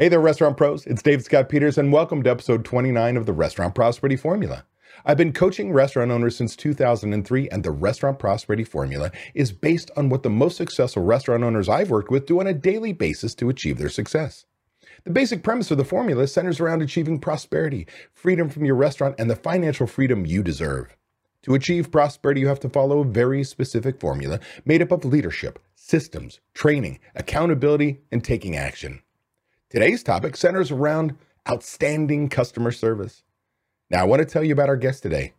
Hey there, restaurant pros. It's David Scott Peters, and welcome to episode 29 of the Restaurant Prosperity Formula. I've been coaching restaurant owners since 2003, and the Restaurant Prosperity Formula is based on what the most successful restaurant owners I've worked with do on a daily basis to achieve their success. The basic premise of the formula centers around achieving prosperity, freedom from your restaurant, and the financial freedom you deserve. To achieve prosperity, you have to follow a very specific formula made up of leadership, systems, training, accountability, and taking action. Today's topic centers around outstanding customer service. Now, I want to tell you about our guest today,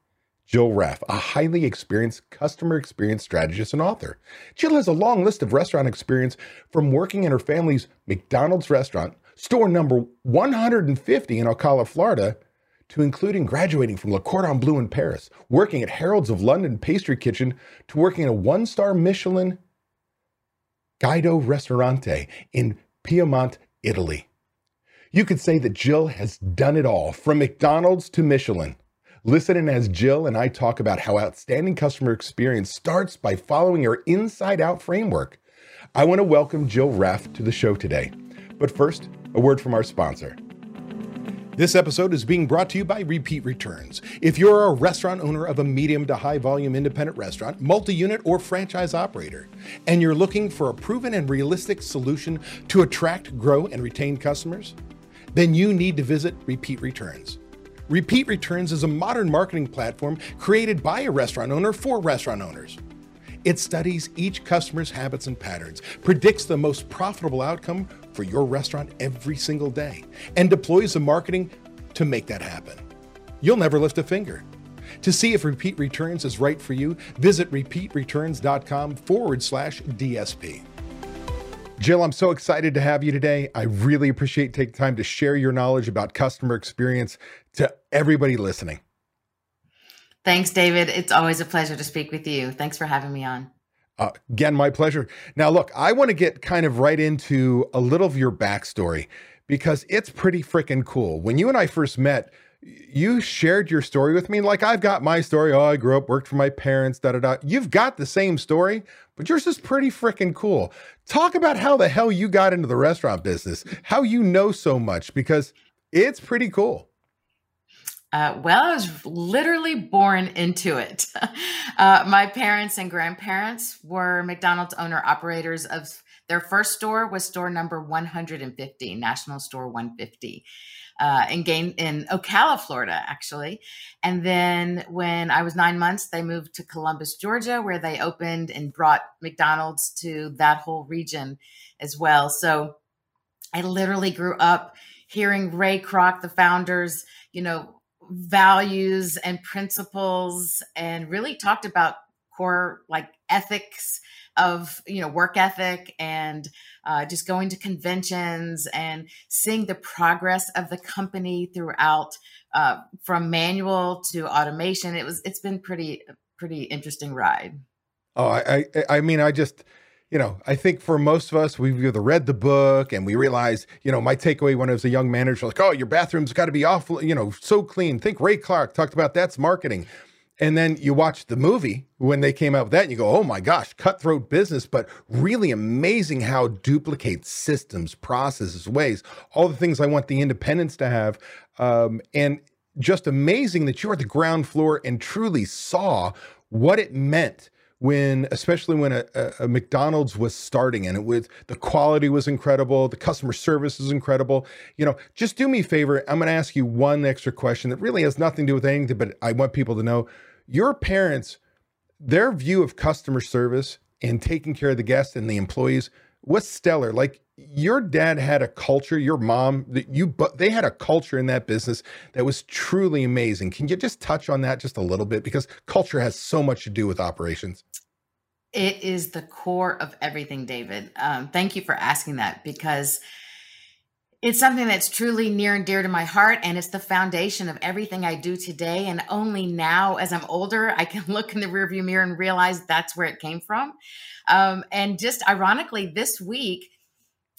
Jill Raff, a highly experienced customer experience strategist and author. Jill has a long list of restaurant experience from working in her family's McDonald's restaurant, store number 150 in Ocala, Florida, to including graduating from Le Cordon Bleu in Paris, working at Harrods of London Pastry Kitchen, to working at a one star Michelin Guido Ristorante in Piedmont, Italy. You could say that Jill has done it all from McDonald's to Michelin. Listen in as Jill and I talk about how outstanding customer experience starts by following her inside out framework. I want to welcome Jill Raff to the show today. But first, a word from our sponsor. This episode is being brought to you by Repeat Returns. If you're a restaurant owner of a medium to high volume independent restaurant, multi unit, or franchise operator, and you're looking for a proven and realistic solution to attract, grow, and retain customers, then you need to visit Repeat Returns. Repeat Returns is a modern marketing platform created by a restaurant owner for restaurant owners. It studies each customer's habits and patterns, predicts the most profitable outcome for your restaurant every single day, and deploys the marketing to make that happen. You'll never lift a finger. To see if Repeat Returns is right for you, visit repeatreturns.com forward slash DSP. Jill, I'm so excited to have you today. I really appreciate taking time to share your knowledge about customer experience to everybody listening. Thanks, David. It's always a pleasure to speak with you. Thanks for having me on. Uh, again, my pleasure. Now, look, I want to get kind of right into a little of your backstory because it's pretty freaking cool. When you and I first met, you shared your story with me. Like I've got my story. Oh, I grew up, worked for my parents, da da da. You've got the same story, but yours is pretty freaking cool. Talk about how the hell you got into the restaurant business, how you know so much, because it's pretty cool. Uh, well, I was literally born into it. Uh, my parents and grandparents were McDonald's owner operators of their first store was store number 150, National Store 150. Uh, in game in Ocala, Florida, actually. And then when I was nine months, they moved to Columbus, Georgia, where they opened and brought McDonald's to that whole region as well. So I literally grew up hearing Ray Kroc, the founders, you know, values and principles and really talked about core like ethics of you know work ethic and uh, just going to conventions and seeing the progress of the company throughout uh, from manual to automation. It was it's been pretty pretty interesting ride. Oh i i, I mean i just you know, I think for most of us, we've either read the book and we realize, you know, my takeaway when I was a young manager, like, oh, your bathroom's got to be awful, you know, so clean. Think Ray Kroc talked about that's marketing. And then you watch the movie when they came out with that and you go, oh my gosh, cutthroat business, but really amazing how duplicates systems, processes, ways, all the things I want the independents to have. Um, and just amazing that you're at the ground floor and truly saw what it meant when especially when a, a, McDonald's was starting and it was the quality was incredible, the customer service is incredible. You know, just do me a favor. I'm going to ask you one extra question that really has nothing to do with anything, but I want people to know your parents, their view of customer service and taking care of the guests and the employees was stellar. Like your dad had a culture, your mom, that you but they had a culture in that business that was truly amazing. Can you just touch on that just a little bit because culture has so much to do with operations. It is the core of everything, David. Um, thank you for asking that because it's something that's truly near and dear to my heart, and it's the foundation of everything I do today. And only now, as I'm older, I can look in the rearview mirror and realize that's where it came from. Um, and just ironically, this week,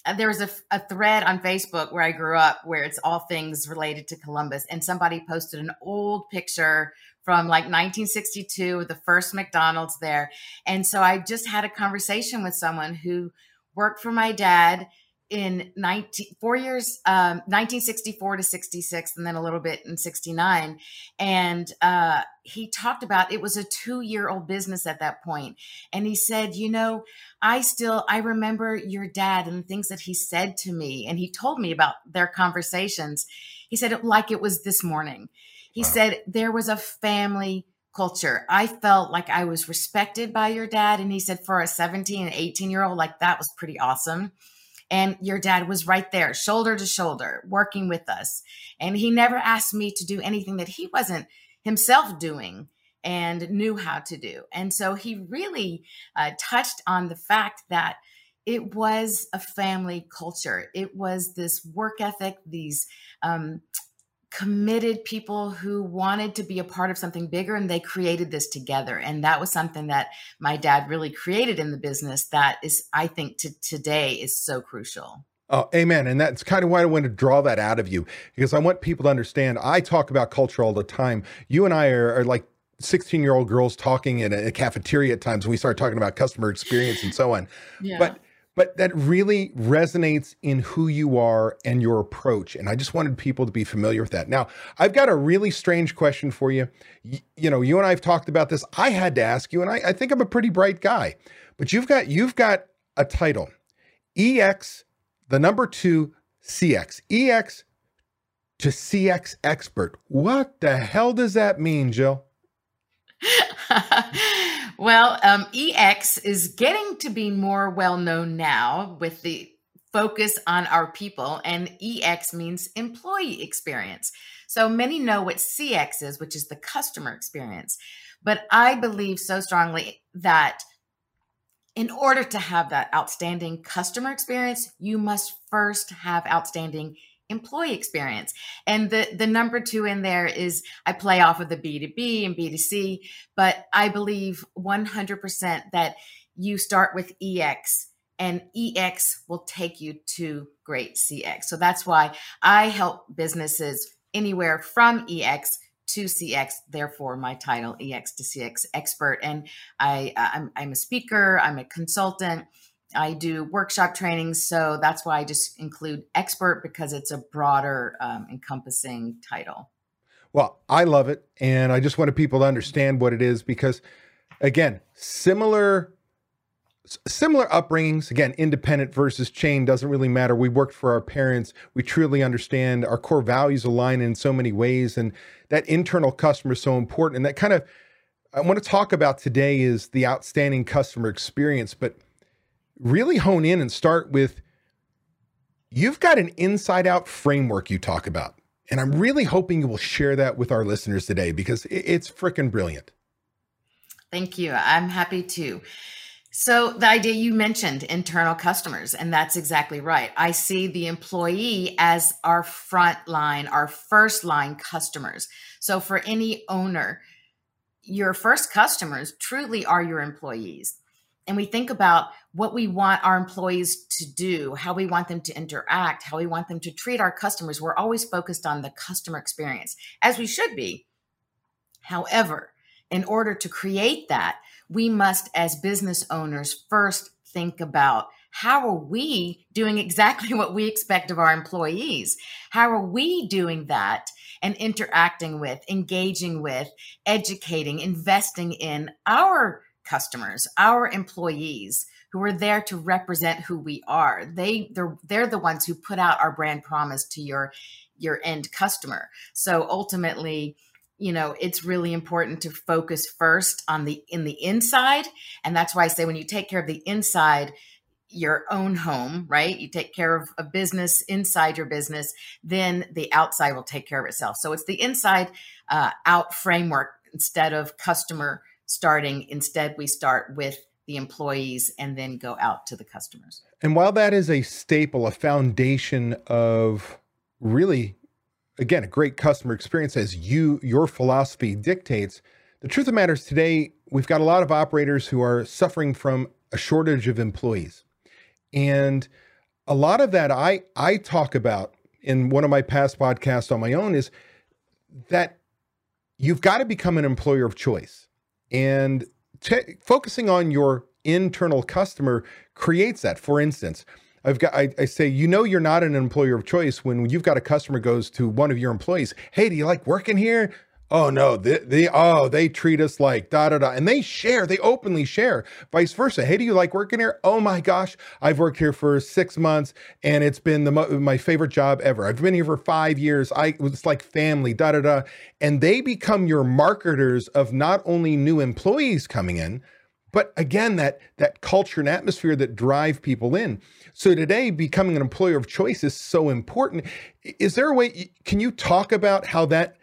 uh, there was a, a, thread on Facebook where I grew up where it's all things related to Columbus. And somebody posted an old picture from like 1962, the first McDonald's there. And so I just had a conversation with someone who worked for my dad in 19, four years, um, 1964 to 66, and then a little bit in 69. And uh, he talked about it was a two year old business at that point. And he said, You know, I still, I remember your dad and the things that he said to me. And he told me about their conversations. He said it like it was this morning. He wow. said there was a family culture. I felt like I was respected by your dad. And he said, for a 17 and 18 year old, like that was pretty awesome. And your dad was right there, shoulder to shoulder, working with us. And he never asked me to do anything that he wasn't himself doing and knew how to do. And so he really uh, touched on the fact that it was a family culture. It was this work ethic, these um, committed people who wanted to be a part of something bigger and they created this together and that was something that my dad really created in the business that is i think to today is so crucial Oh, amen. And that's kind of why I want to draw that out of you because I want people to understand. I talk about culture all the time. You and I are, are like 16 year old girls talking in a, a, cafeteria at times. We start talking about customer experience and so on. Yeah. But but that really resonates in who you are and your approach. And I just wanted people to be familiar with that. Now, I've got a really strange question for you. You, you know, you and I have talked about this. I had to ask you, and I, I think I'm a pretty bright guy, but you've got you've got a title, EX, the number two CX, EX to CX expert. What the hell does that mean, Jill? Well, um, EX is getting to be more well known now with the focus on our people, and EX means employee experience. So many know what CX is, which is the customer experience. But I believe so strongly that in order to have that outstanding customer experience, you must first have outstanding employee experience. And the the number 2 in there is I play off of the B2B and B2C, but I believe 100% that you start with EX and EX will take you to great CX. So that's why I help businesses anywhere from EX to CX. Therefore, my title EX to CX expert. And I I'm, I'm a speaker. I'm a consultant. I do workshop trainings, so that's why I just include expert because it's a broader, um, encompassing title. Well, I love it, and I just wanted people to understand what it is because, again, similar similar upbringings again independent versus chain doesn't really matter we worked for our parents we truly understand our core values align in so many ways and that internal customer is so important and that kind of i want to talk about today is the outstanding customer experience but really hone in and start with you've got an inside out framework you talk about. And I'm really hoping you will share that with our listeners today because it's freaking brilliant. Thank you. I'm happy to. So, the idea you mentioned internal customers, and that's exactly right. I see the employee as our front line, our first line customers. So, for any owner, your first customers truly are your employees and we think about what we want our employees to do, how we want them to interact, how we want them to treat our customers, we're always focused on the customer experience, as we should be. However, in order to create that, we must, as business owners, first think about how are we doing exactly what we expect of our employees? How are we doing that and interacting with, engaging with, educating, investing in our customers, our employees who are there to represent who we are. They they're they're the ones who put out our brand promise to your your end customer. So ultimately, you know, it's really important to focus first on the in the inside, and that's why I say when you take care of the inside, your own home, right? You take care of a business inside your business, then the outside will take care of itself. So it's the inside uh, out framework instead of customer starting. Instead, we start with the employees and then go out to the customers. And while that is a staple, a foundation of really, again, a great customer experience as you your philosophy dictates, the truth of the matter is today we've got a lot of operators who are suffering from a shortage of employees. And a lot of that I I talk about in one of my past podcasts on my own is that you've got to become an employer of choice. And t- focusing on your internal customer creates that. For instance, I've got I, I, say, you know you're not an employer of choice when you've got a customer goes to one of your employees, hey, do you like working here? Oh no, they, they oh they treat us like da da da, and they share, they openly share. Vice versa. Hey, do you like working here? Oh my gosh, I've worked here for six months, and it's been the my favorite job ever. I've been here for five years. I it's like family, da da da, and they become your marketers of not only new employees coming in, but again that that culture and atmosphere that drive people in so today becoming an employer of choice is so important is there a way can you talk about how that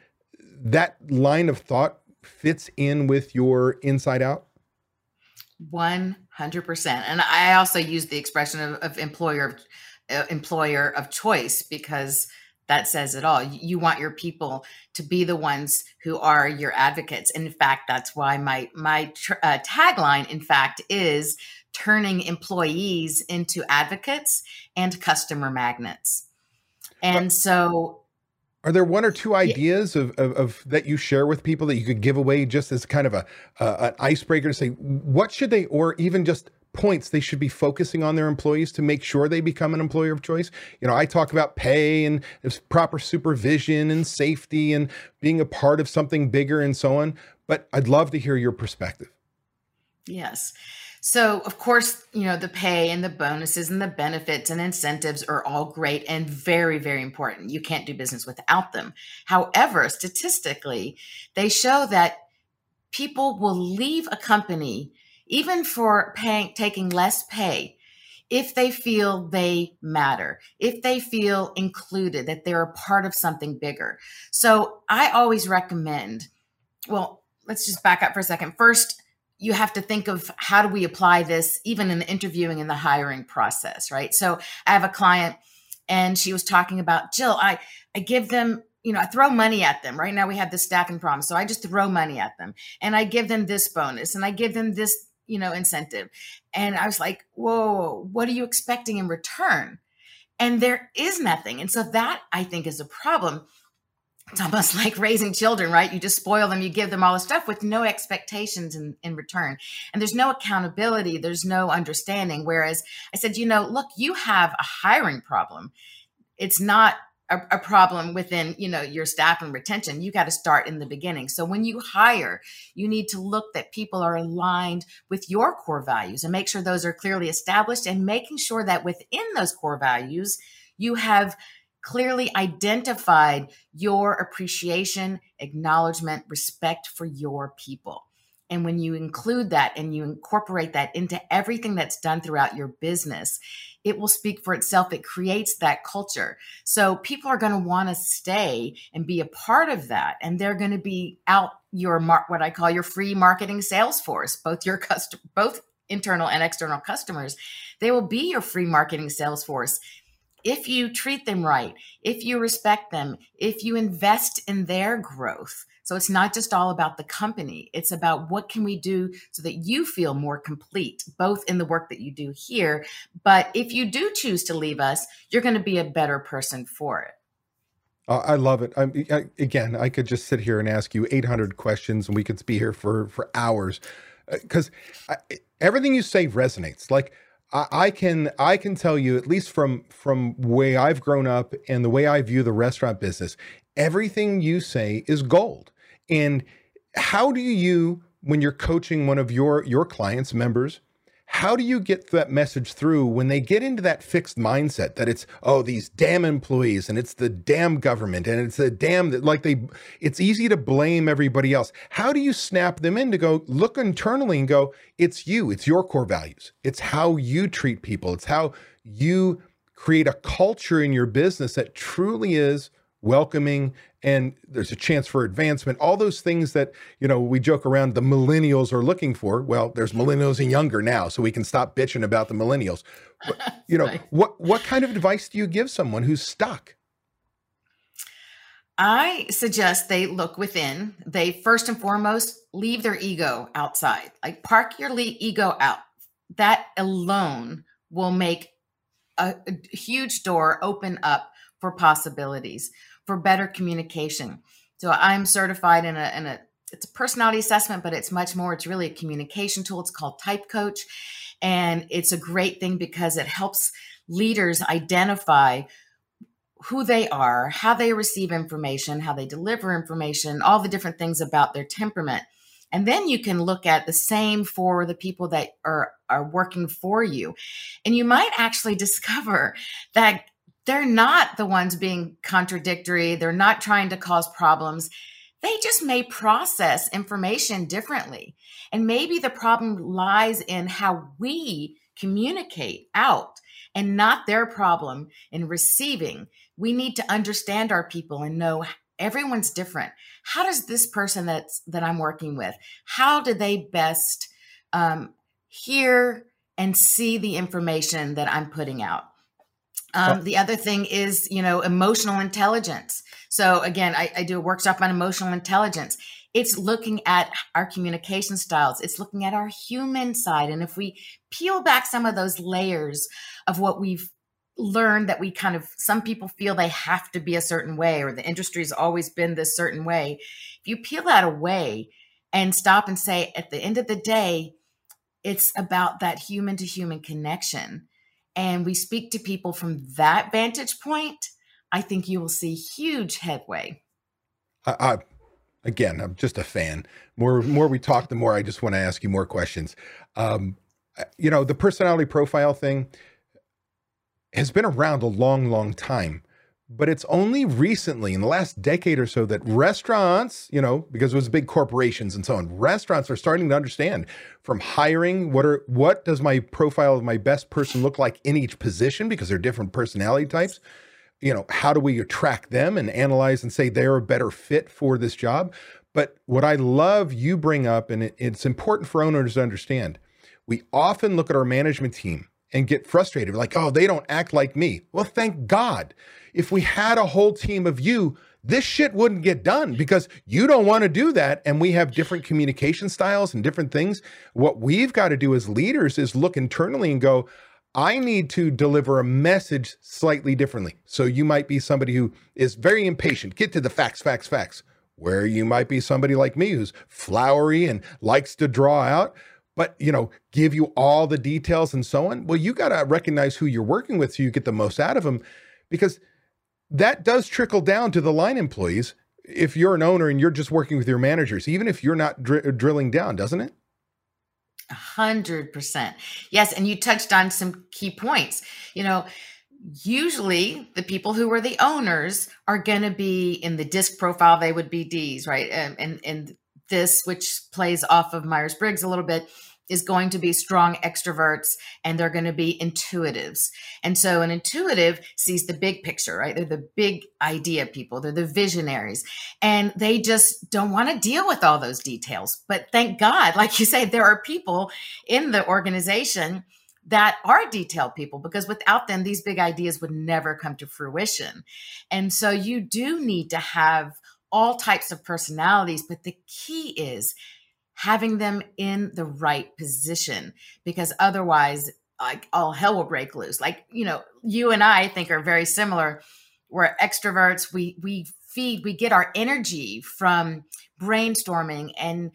that line of thought fits in with your inside out 100% and i also use the expression of, of employer uh, employer of choice because that says it all. You want your people to be the ones who are your advocates. In fact, that's why my my tr- uh, tagline, in fact, is turning employees into advocates and customer magnets. And so, are there one or two ideas yeah. of, of, of, that you share with people that you could give away just as kind of a uh, an icebreaker to say what should they, or even just points they should be focusing on their employees to make sure they become an employer of choice? You know, I talk about pay and proper supervision and safety and being a part of something bigger and so on, but I'd love to hear your perspective. Yes. So, of course, you know, the pay and the bonuses and the benefits and incentives are all great and very, very important. You can't do business without them. However, statistically, they show that people will leave a company even for paying, taking less pay, if they feel they matter, if they feel included, that they're a part of something bigger. So I always recommend, well, let's just back up for a second. First, you have to think of how do we apply this even in the interviewing and the hiring process, right? So I have a client and she was talking about, Jill, I, I give them you know, I throw money at them. Right now we have this staffing problem. So I just throw money at them and I give them this bonus and I give them this you know, incentive. And I was like, whoa, what are you expecting in return? And there is nothing. And so that I think is a problem. It's almost like raising children, right? You just spoil them, you give them all the stuff with no expectations in, in return. And there's no accountability, there's no understanding. Whereas I said, you know, look, you have a hiring problem. It's not a, a problem within you know your staff and retention you got to start in the beginning so when you hire you need to look that people are aligned with your core values and make sure those are clearly established and making sure that within those core values you have clearly identified your appreciation acknowledgement respect for your people and when you include that and you incorporate that into everything that's done throughout your business, it will speak for itself. It creates that culture. So people are going to want to stay and be a part of that. And they're going to be out your mar- what I call your free marketing sales force, both your customer, both internal and external customers. They will be your free marketing sales force if you treat them right, if you respect them, if you invest in their growth. So it's not just all about the company. It's about what can we do so that you feel more complete, both in the work that you do here. But if you do choose to leave us, you're going to be a better person for it. I love it. I, I, again, I could just sit here and ask you 800 questions, and we could be here for for hours, because uh, everything you say resonates. Like I, can I can tell you, at least from from way I've grown up and the way I view the restaurant business, everything you say is gold. And how do you, when you're coaching one of your your clients, members, how do you get that message through when they get into that fixed mindset that it's oh these damn employees and it's the damn government and it's the damn that like they it's easy to blame everybody else. How do you snap them in to go look internally and go it's you it's your core values. It's how you treat people. It's how you create a culture in your business that truly is welcoming and there's a chance for advancement all those things that you know we joke around the millennials are looking for well there's millennials and younger now so we can stop bitching about the millennials but, you know what what kind of advice do you give someone who's stuck I suggest they look within. They first and foremost leave their ego outside. Like park your ego out. That alone will make a, a huge door open up for possibilities for better communication. So I'm certified in a, in a it's a personality assessment, but it's much more. It's really a communication tool. It's called Type Coach, and it's a great thing because it helps leaders identify who they are, how they receive information, how they deliver information, all the different things about their temperament. And then you can look at the same for the people that are, are working for you. And you might actually discover that they're not the ones being contradictory. They're not trying to cause problems. They just may process information differently. And maybe the problem lies in how we communicate out and not their problem in receiving. We need to understand our people and know everyone's different. How does this person that's that I'm working with, how do they best um, hear and see the information that I'm putting out? Um, the other thing is, you know, emotional intelligence. So again, I, I do a workshop on emotional intelligence. It's looking at our communication styles. It's looking at our human side. And if we peel back some of those layers of what we've learned that we kind of, some people feel they have to be a certain way or the industry's always been this certain way. If you peel that away and stop and say, at the end of the day, it's about that human to human connection. And we speak to people from that vantage point, I think you will see huge headway. I, I again, I'm just a fan. More more we talk, the more I just want to ask you more questions. Um, you know, the personality profile thing has been around a long, long time, but it's only recently, in the last decade or so, that restaurants, you know, because it was big corporations and so on, restaurants are starting to understand from hiring what are what does my profile of my best person look like in each position because they're different personality types you know, how do we attract them and analyze and say they're a better fit for this job? But what I love you bring up, and it, it's important for owners to understand, we often look at our management team and get frustrated, like, oh, they don't act like me. Well, thank God. If we had a whole team of you, this shit wouldn't get done because you don't want to do that. And we have different communication styles and different things. What we've got to do as leaders is look internally and go, I need to deliver a message slightly differently. So you might be somebody who is very impatient, get to the facts, facts, facts. Where you might be somebody like me who's flowery and likes to draw out, but you know, give you all the details and so on. Well, you got to recognize who you're working with so you get the most out of them because that does trickle down to the line employees if you're an owner and you're just working with your managers, even if you're not dr- drilling down, doesn't it? hundred percent. Yes. And you touched on some key points. You know, usually the people who are the owners are going to be in the disc profile, they would be D's, right? And, and, and this, which plays off of Myers Briggs a little bit, is going to be strong extroverts and they're going to be intuitives. And so an intuitive sees the big picture, right? They're the big idea people, they're the visionaries, and they just don't want to deal with all those details. But thank God, like you say, there are people in the organization that are detailed people because without them these big ideas would never come to fruition. And so you do need to have all types of personalities, but the key is having them in the right position because otherwise like all hell will break loose. Like you know you and i think are very similar. We're extroverts. We we feed we get our energy from brainstorming and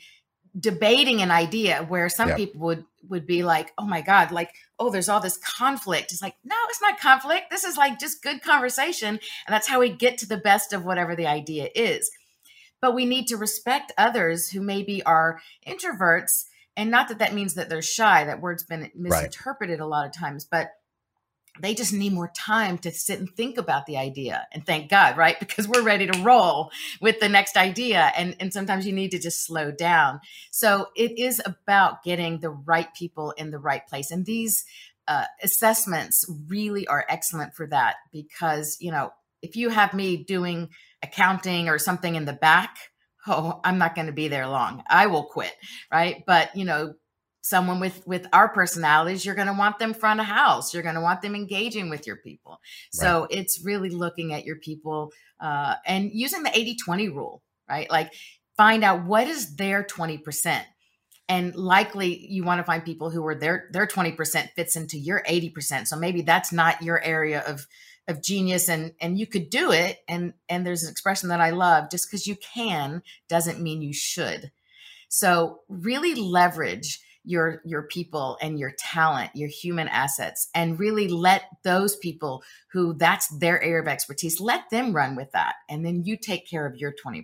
debating an idea where some people would would be like oh my god like oh there's all this conflict. It's like no it's not conflict. This is like just good conversation and that's how we get to the best of whatever the idea is but we need to respect others who maybe are introverts and not that that means that they're shy that word's been misinterpreted right. a lot of times but they just need more time to sit and think about the idea and thank god right because we're ready to roll with the next idea and and sometimes you need to just slow down so it is about getting the right people in the right place and these uh, assessments really are excellent for that because you know if you have me doing accounting or something in the back, oh, I'm not going to be there long. I will quit, right? But, you know, someone with with our personalities you're going to want them front of house you're going to want them engaging with your people so right. it's really looking at your people uh, and using the 80-20 rule right like find out what is their 20% and likely you want to find people who are their their 20% fits into your 80% so maybe that's not your area of of genius and and you could do it and and there's an expression that I love just because you can doesn't mean you should. So really leverage your your people and your talent, your human assets and really let those people who that's their area of expertise let them run with that and then you take care of your 20%.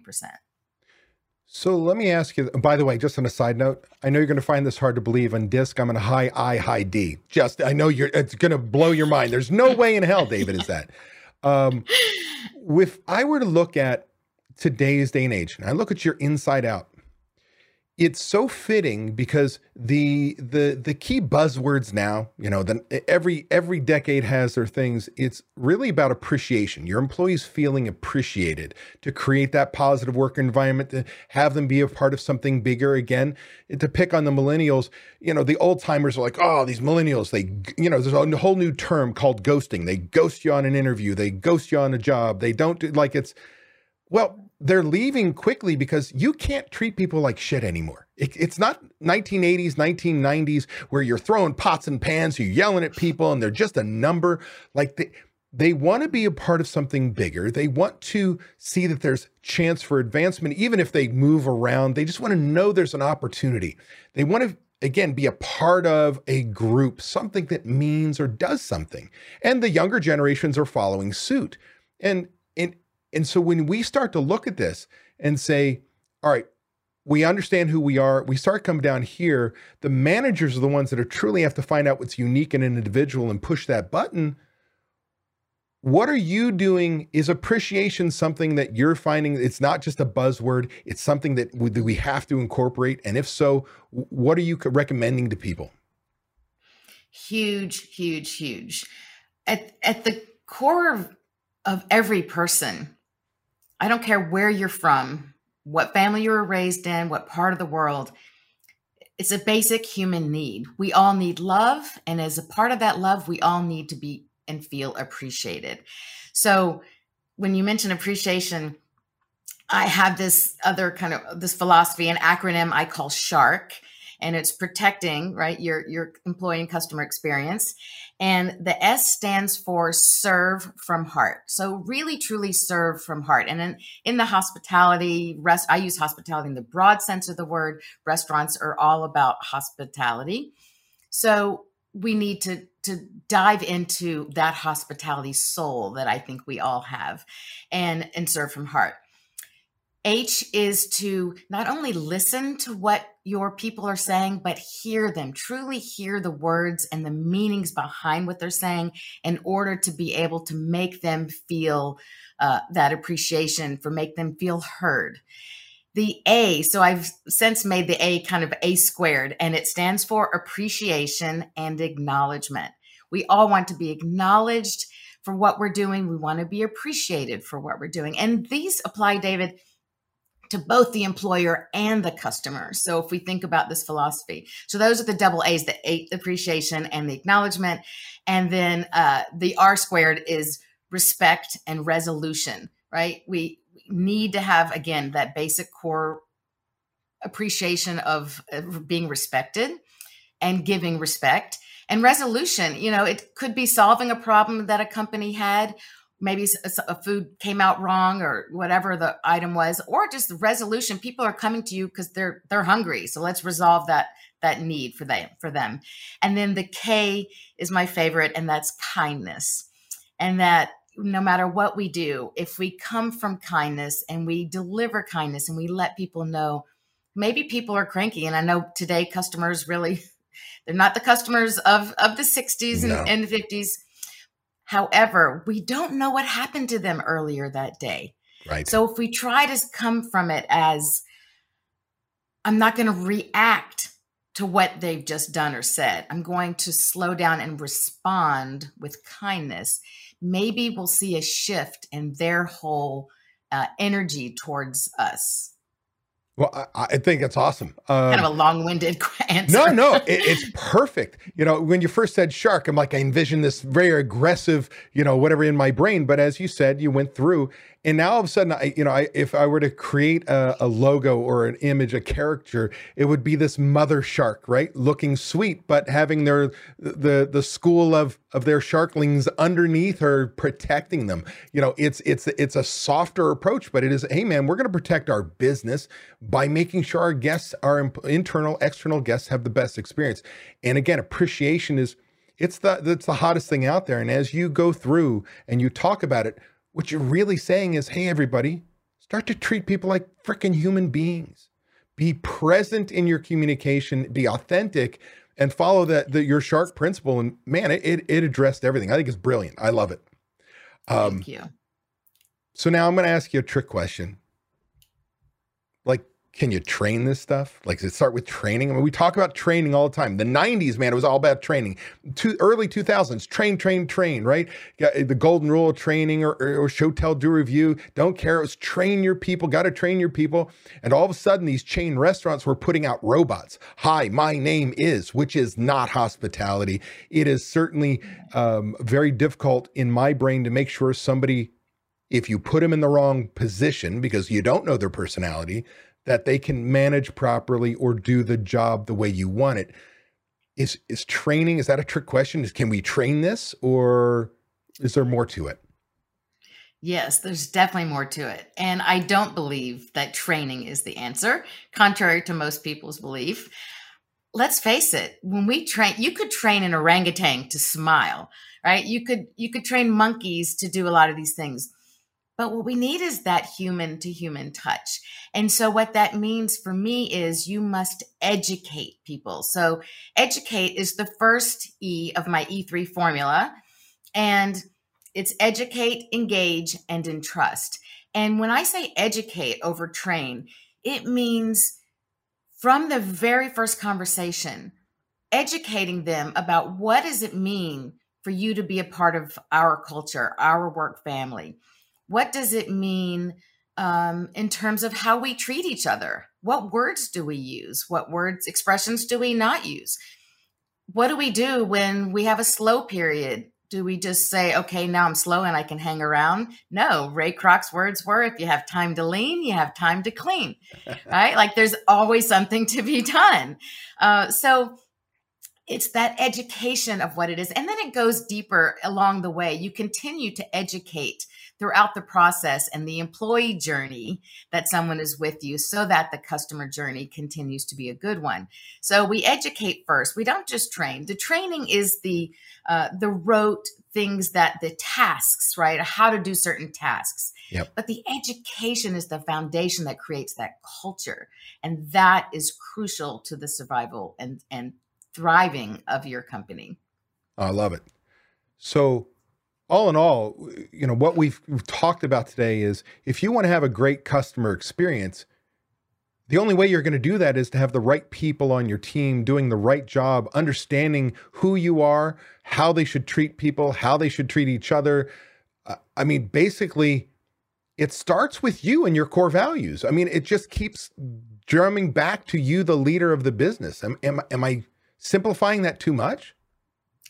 So let me ask you, by the way, just on a side note, I know you're going to find this hard to believe on disc. I'm in a high I, high D. Just, I know you're, it's going to blow your mind. There's no way in hell, David, is that. Um, if I were to look at today's day and age, and I look at your inside out, it's so fitting because the the the key buzzwords now you know then every every decade has their things. It's really about appreciation. Your employees feeling appreciated. To create that positive work environment to have them be a part of something bigger again to pick on the millennials you know the old timers are like oh these millennials they you know there's a whole new term called ghosting. They ghost you on an interview. They ghost you on a job. They don't do like it's well they're leaving quickly because you can't treat people like shit anymore. It, it's not 1980s, 1990s where you're throwing pots and pans, you're yelling at people, and they're just a number. Like they, they want to be a part of something bigger. They want to see that there's chance for advancement, even if they move around. They just want to know there's an opportunity. They want to again be a part of a group, something that means or does something. And the younger generations are following suit. And and so when we start to look at this and say, all right, we understand who we are, we start coming down here, the managers are the ones that are truly have to find out what's unique in an individual and push that button. What are you doing? Is appreciation something that you're finding? It's not just a buzzword, it's something that we have to incorporate. And if so, what are you recommending to people? Huge, huge, huge. At, at the core of, of every person I don't care where you're from, what family you were raised in, what part of the world. It's a basic human need. We all need love. And as a part of that love, we all need to be and feel appreciated. So when you mention appreciation, I have this other kind of this philosophy, an acronym I call SHARK and it's protecting right your your employee and customer experience. And the s stands for serve from heart. So really truly serve from heart. And in, in the hospitality rest i use hospitality in the broad sense of the word. Restaurants are all about hospitality. So we need to to dive into that hospitality soul that i think we all have and and serve from heart H is to not only listen to what your people are saying, but hear them, truly hear the words and the meanings behind what they're saying in order to be able to make them feel uh, that appreciation, for make them feel heard. The A, so I've since made the A kind of A squared, and it stands for appreciation and acknowledgement. We all want to be acknowledged for what we're doing. We want to be appreciated for what we're doing. And these apply, David, to both the employer and the customer. So if we think about this philosophy, so those are the double A's, the eight appreciation and the acknowledgement. And then uh, the R squared is respect and resolution, right? We need to have, again, that basic core appreciation of, of being respected and giving respect and resolution. You know, it could be solving a problem that a company had maybe a food came out wrong or whatever the item was or just the resolution people are coming to you because they're they're hungry. So let's resolve that that need for them for them. And then the k is my favorite and that's kindness. And that no matter what we do if we come from kindness and we deliver kindness and we let people know maybe people are cranky. And i know today customers really they're not the customers of of the 60s no. and, and 50s However, we don't know what happened to them earlier that day. Right. So if we try to come from it as, I'm not going to react to what they've just done or said, I'm going to slow down and respond with kindness, maybe we'll see a shift in their whole uh, energy towards us. Well, I, I think it's awesome. Um, kind of a long-winded answer. No, no, it, it's perfect. You know, when you first said shark, I'm like, I envisioned this very aggressive, you know, whatever in my brain. But as you said, you went through, and now all of a sudden, I, you know, I, if I were to create a, a, logo or an image, a character, it would be this mother shark, right, looking sweet, but having their the the school of of their sharklings underneath her protecting them. You know, it's it's it's a softer approach, but it is, hey man, we're going to protect our business by making sure our guests, our internal, external guests, have the best experience. And again, appreciation is it's the it's the hottest thing out there. And as you go through and you talk about it what you're really saying is, hey, everybody, start to treat people like freaking human beings. Be present in your communication, be authentic, and follow that the, your shark principle. And man, it, it, it addressed everything. I think it's brilliant. I love it. Um, Thank you. So now I'm going to ask you a trick question. Can you train this stuff? Like, does it start with training? I mean, we talk about training all the time. The 90s, man, it was all about training. Two, early 2000s, train, train, train, right? The golden rule of training or, or, or show, tell, do, review. Don't care. It was train your people, got to train your people. And all of a sudden, these chain restaurants were putting out robots. Hi, my name is, which is not hospitality. It is certainly um, very difficult in my brain to make sure somebody, if you put them in the wrong position because you don't know their personality, that they can manage properly or do the job the way you want it. Is is training is that a trick question? Is can we train this or is there more to it? Yes, there's definitely more to it. And I don't believe that training is the answer, contrary to most people's belief. Let's face it, when we train, you could train an orangutan to smile, right? You could you could train monkeys to do a lot of these things. But what we need is that human to human touch. And so, what that means for me is you must educate people. So, educate is the first E of my E3 formula. And it's educate, engage, and entrust. And when I say educate over train, it means from the very first conversation, educating them about what does it mean for you to be a part of our culture, our work family what does it mean um, in terms of how we treat each other? What words do we use? What words, expressions do we not use? What do we do when we have a slow period? Do we just say, okay, now I'm slow and I can hang around? No, Ray Kroc's words were if you have time to lean, you have time to clean, right? Like there's always something to be done. Uh, so it's that education of what it is. And then it goes deeper along the way. You continue to educate throughout the process and the employee journey that someone is with you so that the customer journey continues to be a good one. So we educate first. We don't just train. The training is the uh, the rote things that the tasks, right? How to do certain tasks. Yep. But the education is the foundation that creates that culture. And that is crucial to the survival and, and thriving of your company. I love it. So all in all, you know, what we've talked about today is if you want to have a great customer experience, the only way you're going to do that is to have the right people on your team doing the right job, understanding who you are, how they should treat people, how they should treat each other. Uh, I mean, basically, it starts with you and your core values. I mean, it just keeps drumming back to you, the leader of the business. Am, am, am I simplifying that too much?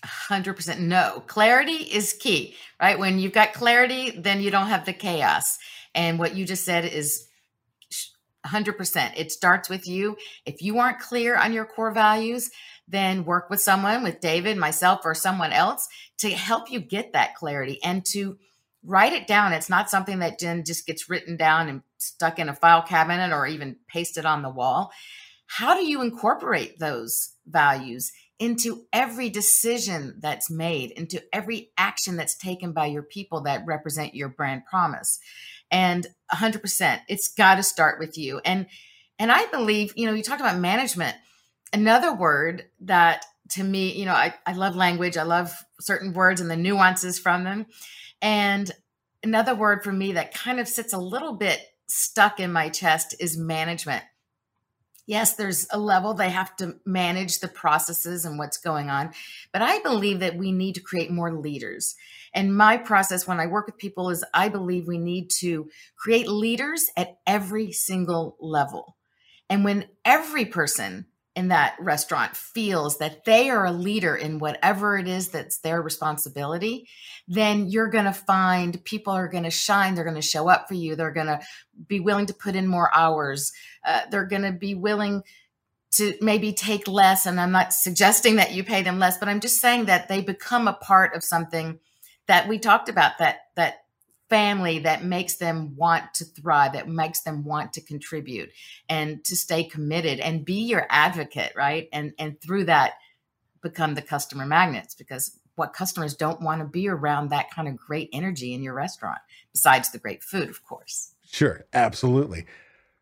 100% no. Clarity is key, right? When you've got clarity, then you don't have the chaos. And what you just said is 100%. It starts with you. If you aren't clear on your core values, then work with someone, with David, myself, or someone else to help you get that clarity and to write it down. It's not something that Jen just gets written down and stuck in a file cabinet or even pasted on the wall. How do you incorporate those values into every decision that's made, into every action that's taken by your people that represent your brand promise. And 100%, it's got to start with you. And and I believe, you know, you talked about management. Another word that to me, you know, I, I love language. I love certain words and the nuances from them. And another word for me that kind of sits a little bit stuck in my chest is management yes, there's a level they have to manage the processes and what's going on. But I believe that we need to create more leaders. And my process when I work with people is I believe we need to create leaders at every single level. And when every person in that restaurant feels that they are a leader in whatever it is that's their responsibility, then you're going to find people are going to shine. They're going to show up for you. They're going to be willing to put in more hours. Uh, they're going to be willing to maybe take less. And I'm not suggesting that you pay them less, but I'm just saying that they become a part of something that we talked about that that family that makes them want to thrive, that makes them want to contribute and to stay committed and be your advocate, right? And and through that become the customer magnets because what customers don't want to be around that kind of great energy in your restaurant, besides the great food, of course. Sure, absolutely.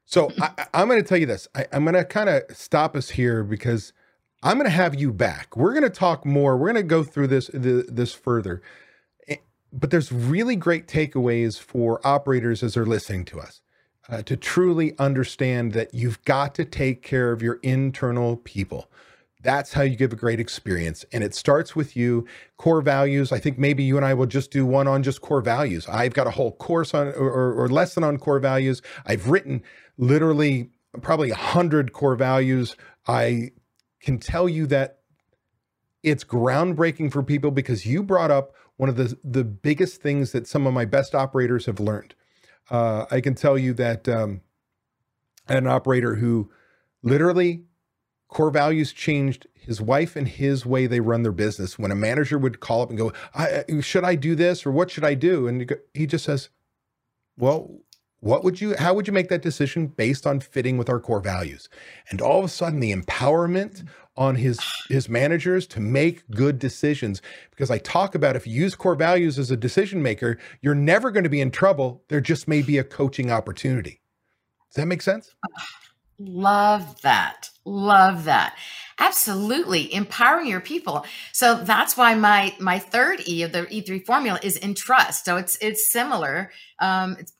So I, am going to tell you this. I, I'm going to kind of stop us here because I'm going to have you back. We're going to talk more. We're going to go through this the, this further but there's really great takeaways for operators as they're listening to us uh, to truly understand that you've got to take care of your internal people. That's how you give a great experience. And it starts with you. Core values. I think maybe you and I will just do one on just core values. I've got a whole course on or, or lesson on core values. I've written literally probably a hundred core values. I can tell you that it's groundbreaking for people because you brought up one of the, the biggest things that some of my best operators have learned. Uh, I can tell you that um, an operator who literally core values changed his wife and his way they run their business. When a manager would call up and go, I, should I do this or what should I do? And he just says, well, what would you, how would you make that decision based on fitting with our core values? And all of a sudden the empowerment on his his managers to make good decisions because I talk about if you use core values as a decision maker, you're never going to be in trouble. There just may be a coaching opportunity. Does that make sense? Love that. Love that. Absolutely. Empowering your people. So that's why my my third E of the E3 formula is entrust. So it's it's similar. Um, it's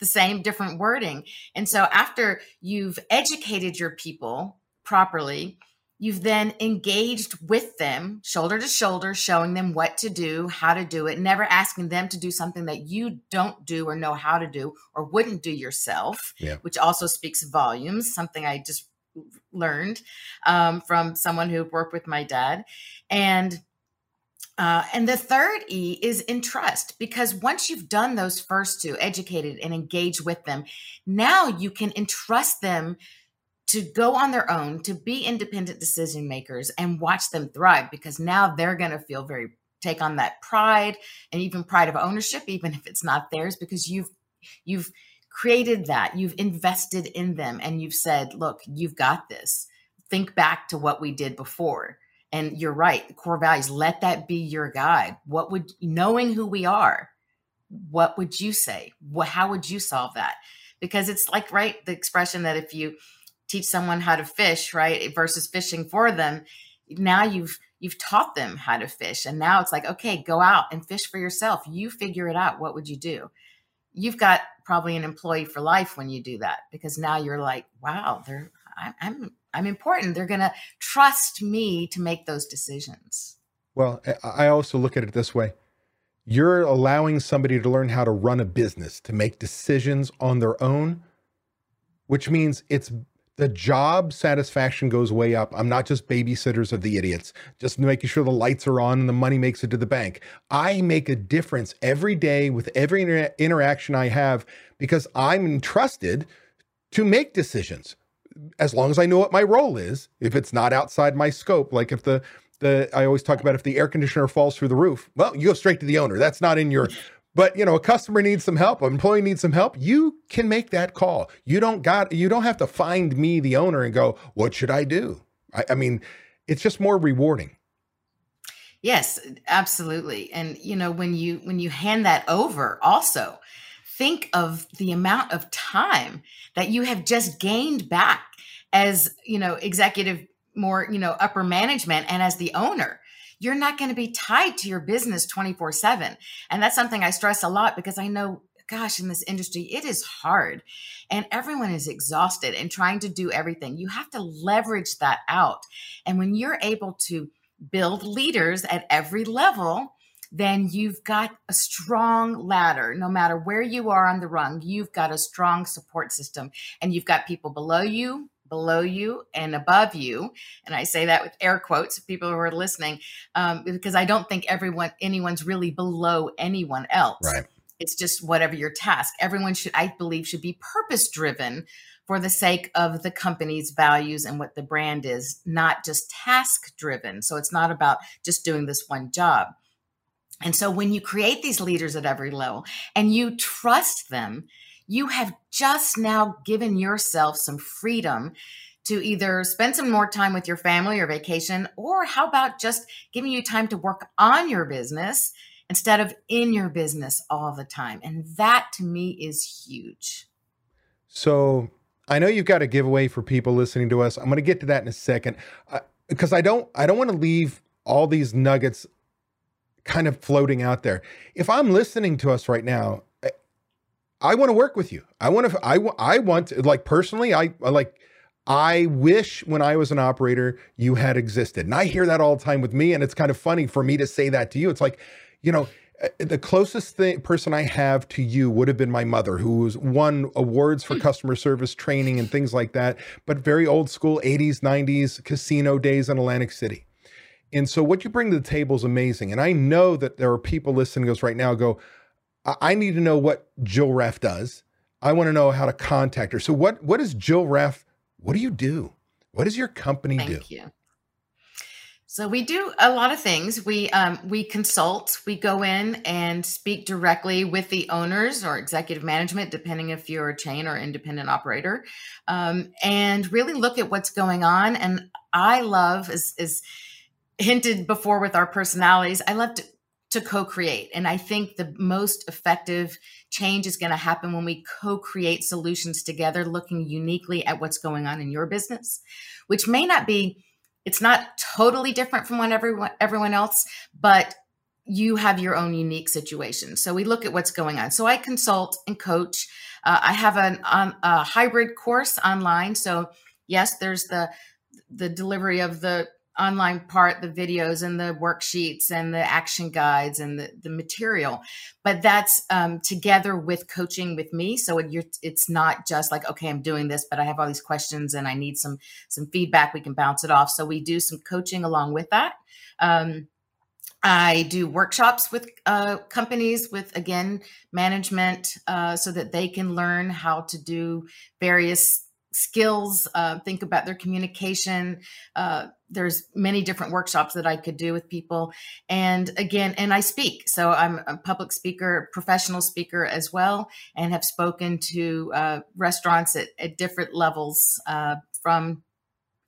the same different wording. And so after you've educated your people properly, You've then engaged with them shoulder to shoulder, showing them what to do, how to do it, never asking them to do something that you don't do or know how to do or wouldn't do yourself, yeah. which also speaks volumes, something I just learned um, from someone who worked with my dad. And uh, and the third E is entrust, because once you've done those first two, educated and engaged with them, now you can entrust them to go on their own, to be independent decision makers and watch them thrive because now they're going to feel very take on that pride and even pride of ownership even if it's not theirs because you've you've created that. You've invested in them and you've said look you've got this. Think back to what we did before. And you're right core values let that be your guide. What would knowing who we are what would you say? What, how would you solve that? Because it's like right the expression that if you teach someone how to fish, right? Versus fishing for them. Now you've you've taught them how to fish and now it's like, okay, go out and fish for yourself. You figure it out. What would you do? You've got probably an employee for life when you do that because now you're like, wow, they're I'm I'm important. They're going to trust me to make those decisions. Well, I also look at it this way. You're allowing somebody to learn how to run a business, to make decisions on their own, which means it's the job satisfaction goes way up. I'm not just babysitters of the idiots, just making sure the lights are on and the money makes it to the bank. I make a difference every day with every inter- interaction I have because I'm entrusted to make decisions as long as I know what my role is. If it's not outside my scope, like if the the I always talk about if the air conditioner falls through the roof, well, you go straight to the owner. That's not in your but you know, a customer needs some help, an employee needs some help. You can make that call. You don't got you don't have to find me, the owner, and go, what should I do? I, I mean, it's just more rewarding. Yes, absolutely. And you know, when you when you hand that over, also think of the amount of time that you have just gained back as you know executive more you know upper management and as the owner you're not going to be tied to your business 24 7. And that's something I stress a lot because I know gosh, in this industry, it is hard and everyone is exhausted and trying to do everything. You have to leverage that out. And when you're able to build leaders at every level, then you've got a strong ladder. No matter where you are on the rung, you've got a strong support system and you've got people below you, below you and above you. And I say that with air quotes, people who are listening, um, because I don't think everyone, anyone's really below anyone else. Right. It's just whatever your task. Everyone should, I believe, should be purpose driven for the sake of the company's values and what the brand is, not just task driven. So it's not about just doing this one job. And so when you create these leaders at every level and you trust them, you have just now given yourself some freedom to either spend some more time with your family or vacation, or how about just giving you time to work on your business instead of in your business all the time. And that to me is huge. So I know you've got a giveaway for people listening to us. I'm going to get to that in a second because uh, I don't I don't want to leave all these nuggets kind of floating out there. If I'm listening to us right now, I, want to work with you. I want to I I want like personally I, I like I wish when I was an operator you had existed. And I hear that all the time with me and it's kind of funny for me to say that to you. It's like, you know, uh, the closest thing, person I have to you would have been my mother, who's won awards for hmm. customer service training and things like that, but very old school 80s, 90s casino days in Atlantic City. And so what you bring to the table is amazing. And I know that there are people listening to us right now go, I need to know what Jill Raff does. I want to know how to contact her. So what what is Jill Raff? What do you do? What does your company Thank do? Thank you. So we do a lot of things. We um, we consult. We go in and speak directly with the owners or executive management, depending if you're a chain or independent operator, um, and really look at what's going on. And I love is is hinted before with our personalities. I love to, to co-create, and I think the most effective change is going to happen when we co-create solutions together, looking uniquely at what's going on in your business, which may not be it's not totally different from what everyone everyone else, but you have your own unique situation. So we look at what's going on. So I consult and coach. Uh, I have an, um, a hybrid course online. So yes, there's the the delivery of the online part, the videos and the worksheets and the action guides and the, the material. But that's um, together with coaching with me. So it, it's not just like, okay, I'm doing this, but I have all these questions and I need some some feedback. We can bounce it off. So we do some coaching along with that. Um, I do workshops with uh, companies with again management uh, so that they can learn how to do various skills uh, think about their communication. Uh, there's many different workshops that i could do with people. And again and i speak so i'm a public speaker professional speaker as well and have spoken to uh, restaurants at, at, different levels uh, from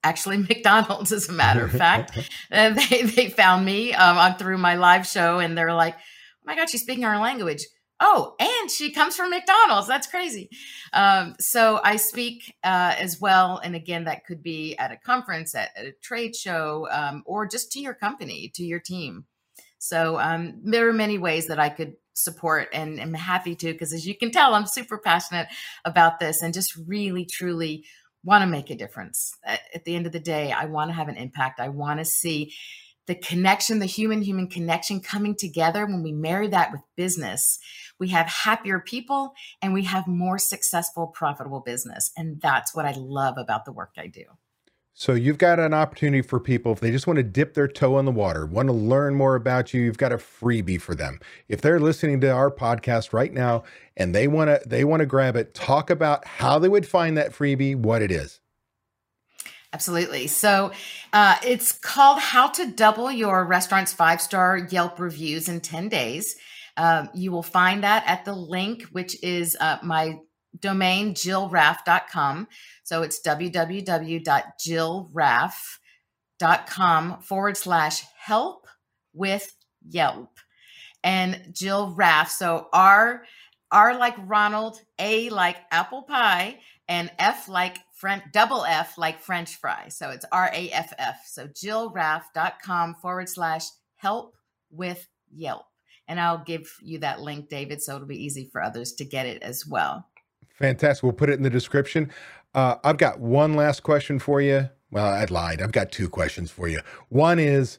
actually mcdonald's as a matter of fact. They, they found me um, through my live show and they're like oh my god she's speaking our language oh, and she comes from McDonald's. That's crazy. Um, so I speak uh, as well. And again, that could be at a conference, at, at a trade show, um, or just to your company, to your team. So um, there are many ways that I could support and am happy to, because as you can tell, I'm super passionate about this and just really, truly want to make a difference. At, at the end of the day, I want to have an impact. I want to see the connection, the human human connection coming together when we marry that with business we have happier people and we have more successful, profitable business. And that's what I love about the work I do. So you've got an opportunity for people if they just want to dip their toe in the water, want to learn more about you, you've got a freebie for them. If they're listening to our podcast right now and they want to they want to grab it, talk about how they would find that freebie, what it is. Absolutely. So uh, it's called How to Double Your Restaurant's Five Star Yelp Reviews in 10 Days. Um, you will find that at the link, which is uh, my domain, jillraff.com. So it's www.jillraff.com forward slash help with Yelp. And Jill Raff. So R, R like Ronald, A like apple pie, and F like French, double F like French fry. So it's R A F F. So jillraff.com forward slash help with Yelp. And I'll give you that link, David, so it'll be easy for others to get it as well. Fantastic. We'll put it in the description. Uh, I've got one last question for you. Well, I lied. I've got two questions for you. One is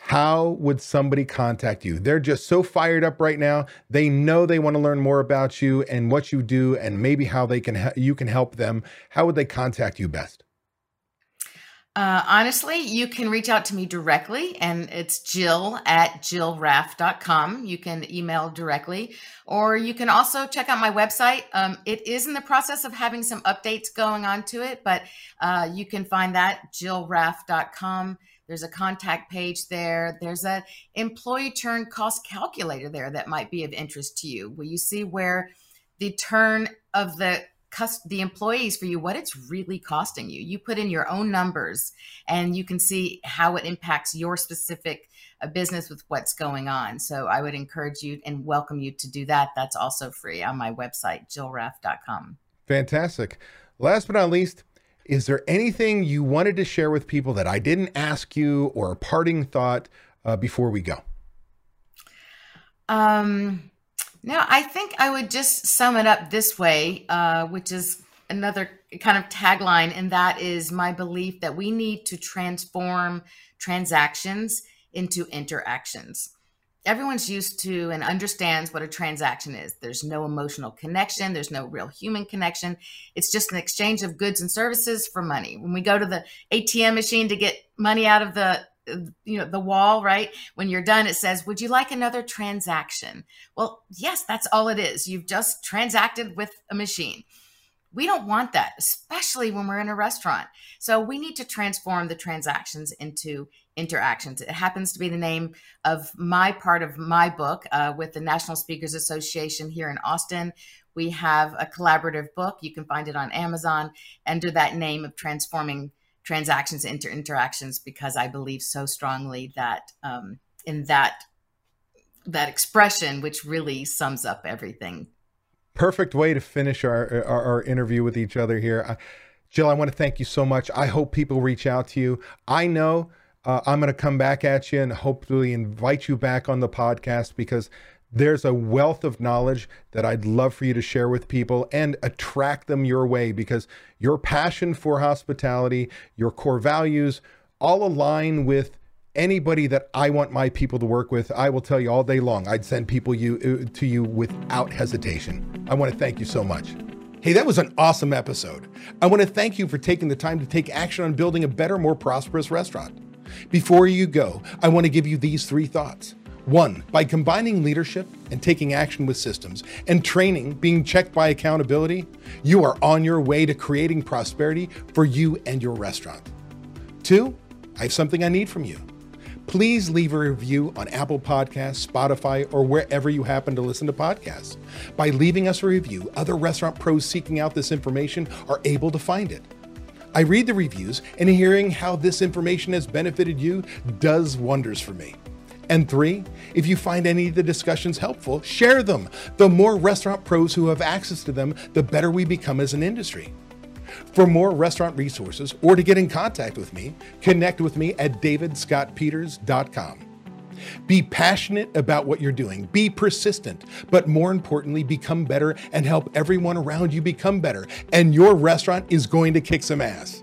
how would somebody contact you? They're just so fired up right now. They know they want to learn more about you and what you do and maybe how they can you can help them. How would they contact you best? Uh, honestly, you can reach out to me directly, and it's Jill at jillraff.com. You can email directly, or you can also check out my website. Um, it is in the process of having some updates going on to it, but uh, you can find that jillraff.com. There's a contact page there. There's a employee turn cost calculator there that might be of interest to you. Where you see where the turn of the the employees for you what it's really costing you? You put in your own numbers and you can see how it impacts your specific uh, business with what's going on. So i would encourage you and welcome you to do that. That's also free on my website jillraff.com fantastic. Last but not least is there anything you wanted to share with people that I didn't ask you or a parting thought uh, before we go? Um, no, I think I would just sum it up this way, uh, which is another kind of tagline, and that is my belief that we need to transform transactions into interactions everyone's used to and understands what a transaction is. There's no emotional connection, there's no real human connection. It's just an exchange of goods and services for money. When we go to the ATM machine to get money out of the you know the wall right when you're done it says would you like another transaction well yes that's all it is you've just transacted with a machine we don't want that, especially when we're in a restaurant. So we need to transform the transactions into interactions. It happens to be the name of my part of my book uh, with the National Speakers Association here in Austin. We have a collaborative book. You can find it on Amazon under that name of Transforming Transactions into Interactions because I believe so strongly that um, in that that expression, which really sums up everything perfect way to finish our, our, our interview with each other here. Uh, Jill, I want to thank you so much. I hope people reach out to you. I know uh, I'm going to come back at you and hopefully invite you back on the podcast because there's a wealth of knowledge that I'd love for you to share with people and attract them your way because your passion for hospitality, your core values all align with anybody that I want my people to work with, I will tell you all day long, I'd send people you uh, to you without hesitation. I want to thank you so much. Hey, that was an awesome episode. I want to thank you for taking the time to take action on building a better, more prosperous restaurant. Before you go, I want to give you these three thoughts. One, by combining leadership and taking action with systems and training being checked by accountability, you are on your way to creating prosperity for you and your restaurant. Two, I have something I need from you please leave a review on Apple Podcasts, Spotify, or wherever you happen to listen to podcasts. By leaving us a review, other restaurant pros seeking out this information are able to find it. I read the reviews, and hearing how this information has benefited you does wonders for me. And three, if you find any of the discussions helpful, share them. The more restaurant pros who have access to them, the better we become as an industry. For more restaurant resources or to get in contact with me, connect with me at davidscottpeters.com. Be passionate about what you're doing, be persistent, but more importantly, become better and help everyone around you become better. And your restaurant is going to kick some ass.